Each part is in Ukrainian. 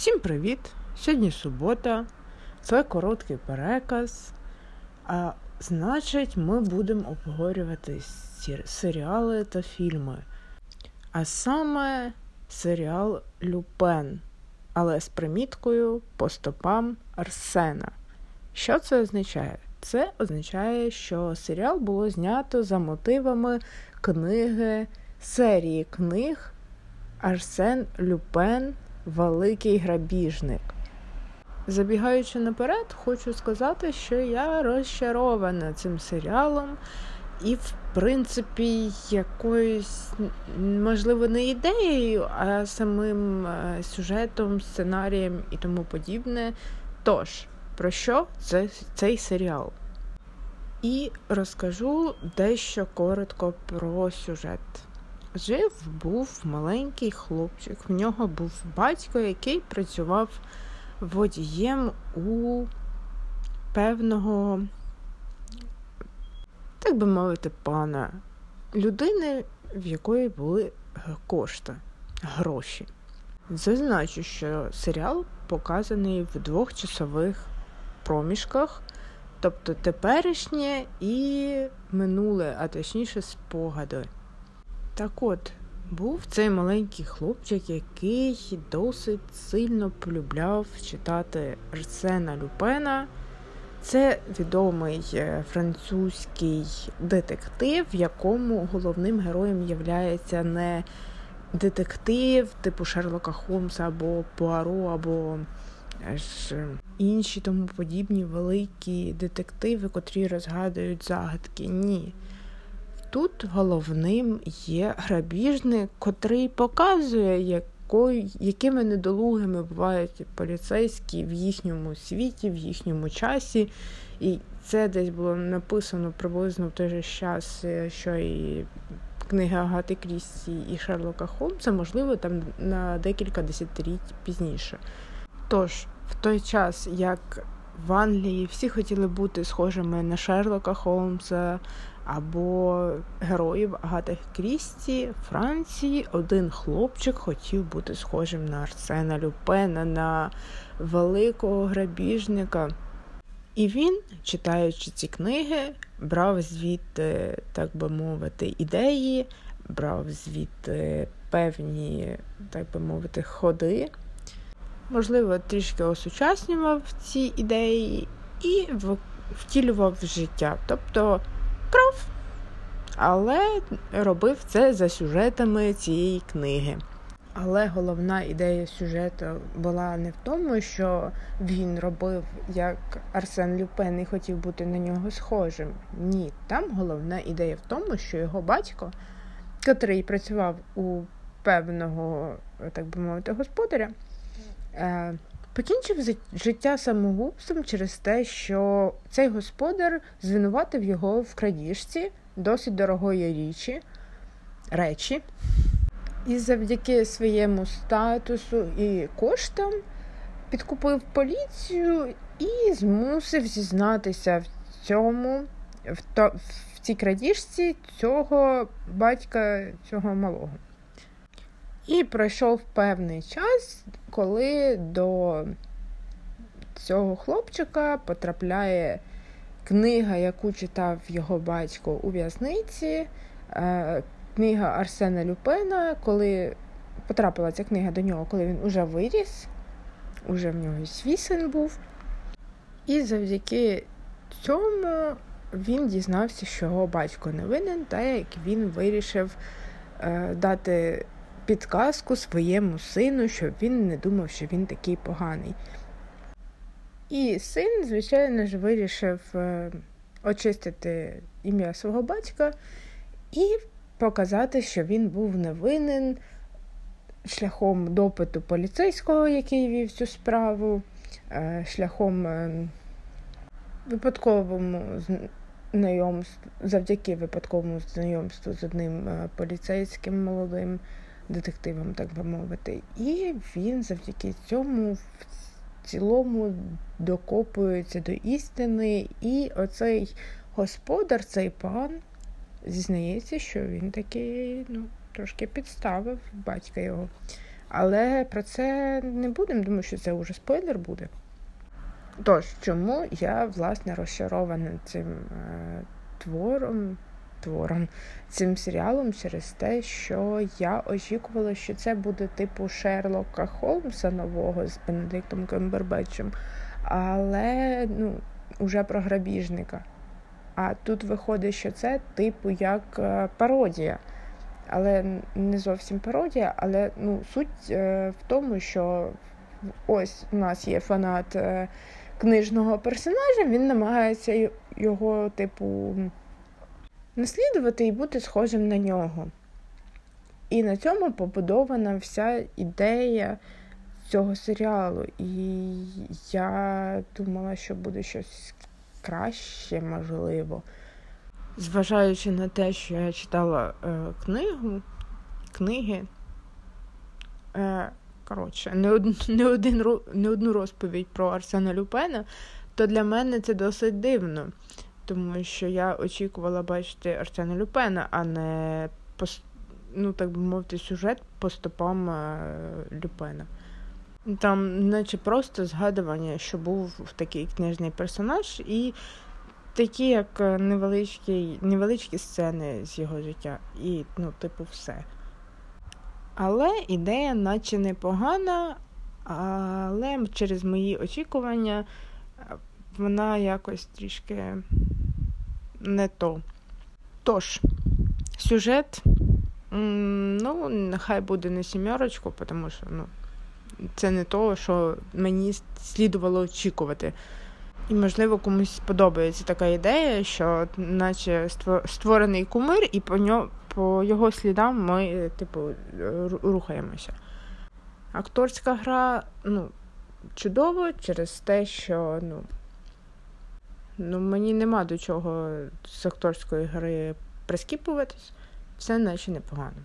Всім привіт! Сьогодні субота, це короткий переказ. А значить, ми будемо обговорювати серіали та фільми. А саме серіал Люпен, але з приміткою по стопам Арсена. Що це означає? Це означає, що серіал було знято за мотивами книги, серії книг Арсен Люпен. Великий грабіжник. Забігаючи наперед, хочу сказати, що я розчарована цим серіалом, і, в принципі, якоюсь, можливо, не ідеєю, а самим е, сюжетом, сценарієм і тому подібне. Тож, про що це, цей серіал? І розкажу дещо коротко про сюжет. Жив був маленький хлопчик. В нього був батько, який працював водієм у певного, так би мовити, пана людини, в якої були кошти, гроші. Зазначу, що серіал показаний в двох часових проміжках, тобто теперішнє і минуле, а точніше спогади. Так от, був цей маленький хлопчик, який досить сильно полюбляв читати Арсена Люпена. Це відомий е, французький детектив, в якому головним героєм є не детектив, типу Шерлока Холмса або Пуаро, або е, ж інші тому подібні великі детективи, котрі розгадують загадки. Ні. Тут головним є грабіжник, котрий показує, якою, якими недолугими бувають поліцейські в їхньому світі, в їхньому часі. І це десь було написано приблизно в той же час, е, що і книги Агати Крісті і Шерлока Холмса, можливо, там на декілька десятиліть пізніше. Тож, в той час, як в Англії всі хотіли бути схожими на Шерлока Холмса або героїв Агати Крісті Франції один хлопчик хотів бути схожим на Арсена Люпена, на великого грабіжника. І він, читаючи ці книги, брав звідти, так би мовити, ідеї, брав звідти певні, так би мовити, ходи. Можливо, трішки осучаснював ці ідеї і втілював в життя. Тобто кров, але робив це за сюжетами цієї книги. Але головна ідея сюжету була не в тому, що він робив як Арсен Люпен і хотів бути на нього схожим. Ні, там головна ідея в тому, що його батько, котрий працював у певного, так би мовити, господаря, Покінчив життя самогубством через те, що цей господар звинуватив його в крадіжці досить дорогої річі, речі, і завдяки своєму статусу і коштам підкупив поліцію і змусив зізнатися в цьому, в, то, в цій крадіжці цього батька, цього малого. І пройшов певний час, коли до цього хлопчика потрапляє книга, яку читав його батько у в'язниці, е, книга Арсена Люпена, коли потрапила ця книга до нього, коли він уже виріс, уже в нього свій син був. І завдяки цьому він дізнався, що його батько не винен, та як він вирішив е, дати підказку своєму сину, щоб він не думав, що він такий поганий. І син, звичайно ж, вирішив е, очистити ім'я свого батька і показати, що він був невинен шляхом допиту поліцейського, який вів цю справу, е, шляхом е, випадковому знайомству, завдяки випадковому знайомству з одним поліцейським молодим детективом, так би мовити. І він завдяки цьому в цілому докопується до істини. І оцей господар, цей пан, зізнається, що він таки ну, трошки підставив батька його. Але про це не будемо, тому що це вже спойлер буде. Тож, чому я, власне, розчарована цим е, твором, твором, цим серіалом через те, що я очікувала, що це буде типу Шерлока Холмса нового з Бенедиктом Кембербетчем, але ну, уже про грабіжника. А тут виходить, що це типу як е, пародія. Але не зовсім пародія, але ну, суть е, в тому, що ось у нас є фанат е, книжного персонажа, він намагається його, типу, наслідувати і бути схожим на нього. І на цьому побудована вся ідея цього серіалу. І я думала, що буде щось краще, можливо. Зважаючи на те, що я читала е, книгу, книги, е, коротше, не, од, не, один, не одну розповідь про Арсена Люпена, то для мене це досить дивно, тому що я очікувала бачити Арсена Люпена, а не ну, так би мовити, сюжет по стопам е, Люпена. Там, наче просто згадування, що був такий книжний персонаж, і такі, як е, невеличкі невеличкі сцени з його життя. І, ну, типу, все. Але ідея, наче непогана, але через мої очікування е, вона якось трішки не то. Тож, сюжет, ну, нехай буде не сімерочку, тому що, ну це не то, що мені слідувало очікувати. І, можливо, комусь сподобається така ідея, що наче створений кумир, і по нього, по його слідам ми, типу, рухаємося. Акторська гра, ну, чудово через те, що ну, ну, мені нема до чого з акторської гри прискіпуватись, це наче непогано.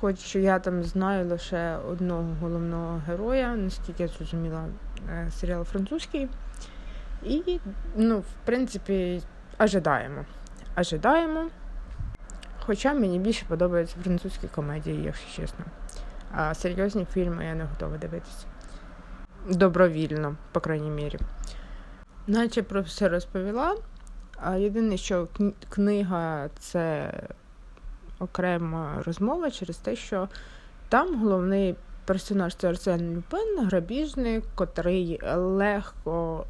Хоч я там знаю лише одного головного героя, наскільки я зрозуміла, е, серіал французький. І, ну, в принципі, ожидаємо. Ожидаємо. Хоча мені більше подобаються французькі комедії, якщо чесно. А серйозні фільми я не готова дивитися. Добровільно, по крайній мірі. Наче про все розповіла. А єдине, що книга це окрема розмова через те, що там головний персонаж це Арсен Люпен, грабіжник, котрий легко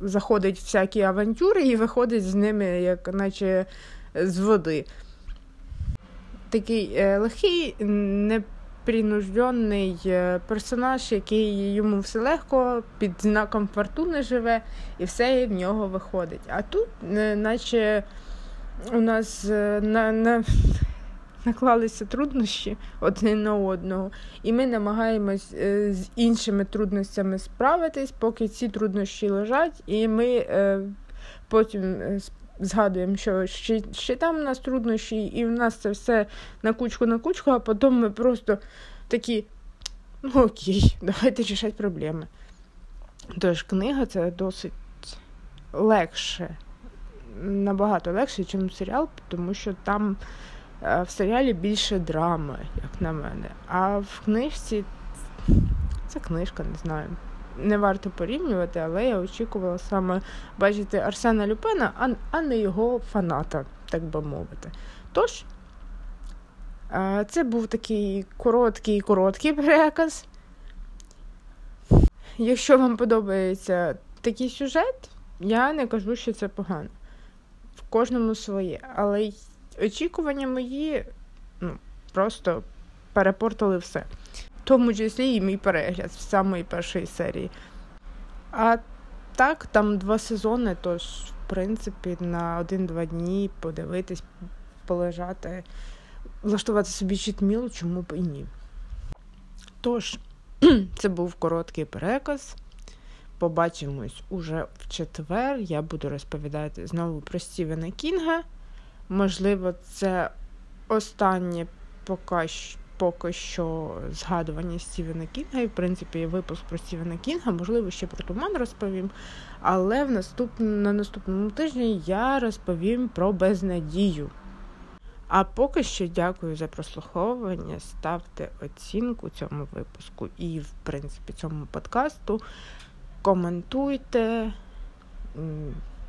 заходить в всякі авантюри і виходить з ними, як наче з води. Такий е, легкий, непринужденний е, персонаж, який йому все легко, під знаком фортуни живе, і все в нього виходить. А тут, е, наче у нас на, на наклалися труднощі один на одного, і ми намагаємось е, з іншими трудностями справитись, поки ці труднощі лежать, і ми е, потім е, згадуємо, що ще, ще там у нас труднощі, і в нас це все на кучку на кучку, а потім ми просто такі, ну окей, давайте рішати проблеми. Тож книга це досить легше, набагато легше, ніж серіал, тому що там. Е, в серіалі більше драми, як на мене. А в книжці це книжка, не знаю. Не варто порівнювати, але я очікувала саме бачити Арсена Люпена, а, а не його фаната, так би мовити. Тож, е, це був такий короткий короткий переказ. Якщо вам подобається такий сюжет, я не кажу, що це погано. В кожному своє. Але очікування мої ну, просто перепортили все. Тому числі і мій перегляд з самої першої серії. А так, там два сезони, тож, в принципі, на один-два дні подивитись, полежати, влаштувати собі читміл, чому б і ні. Тож, це був короткий переказ. Побачимось уже в четвер. Я буду розповідати знову про Стівена Кінга. Можливо, це останнє поки, поки що згадування Стівена Кінга. І, в принципі, випуск про Стівена Кінга, можливо, ще про туман розповім. Але в наступ... на наступному тижні я розповім про безнадію. А поки що дякую за прослуховування. Ставте оцінку цьому випуску і, в принципі, цьому подкасту. Коментуйте,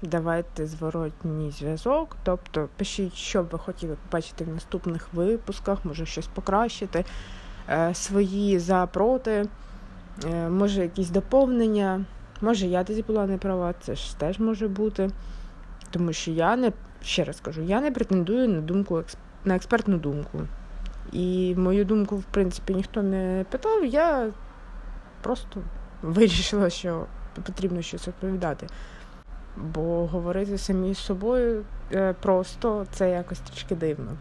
давайте зворотній зв'язок. Тобто пишіть, що б ви хотіли побачити в наступних випусках, може щось покращити, е, свої за проти, е, може якісь доповнення. Може, я тоді була не права, це ж теж може бути. Тому що я не ще раз кажу, я не претендую на думку на експертну думку. І мою думку, в принципі, ніхто не питав. Я просто вирішила, що потрібно щось відповідати. Бо говорити самі з собою е, просто це якось трішки дивно.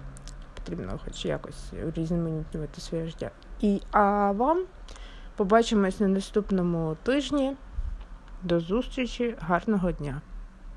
Потрібно хоч якось урізноманітнювати своє життя. І а вам побачимось на наступному тижні. До зустрічі, гарного дня!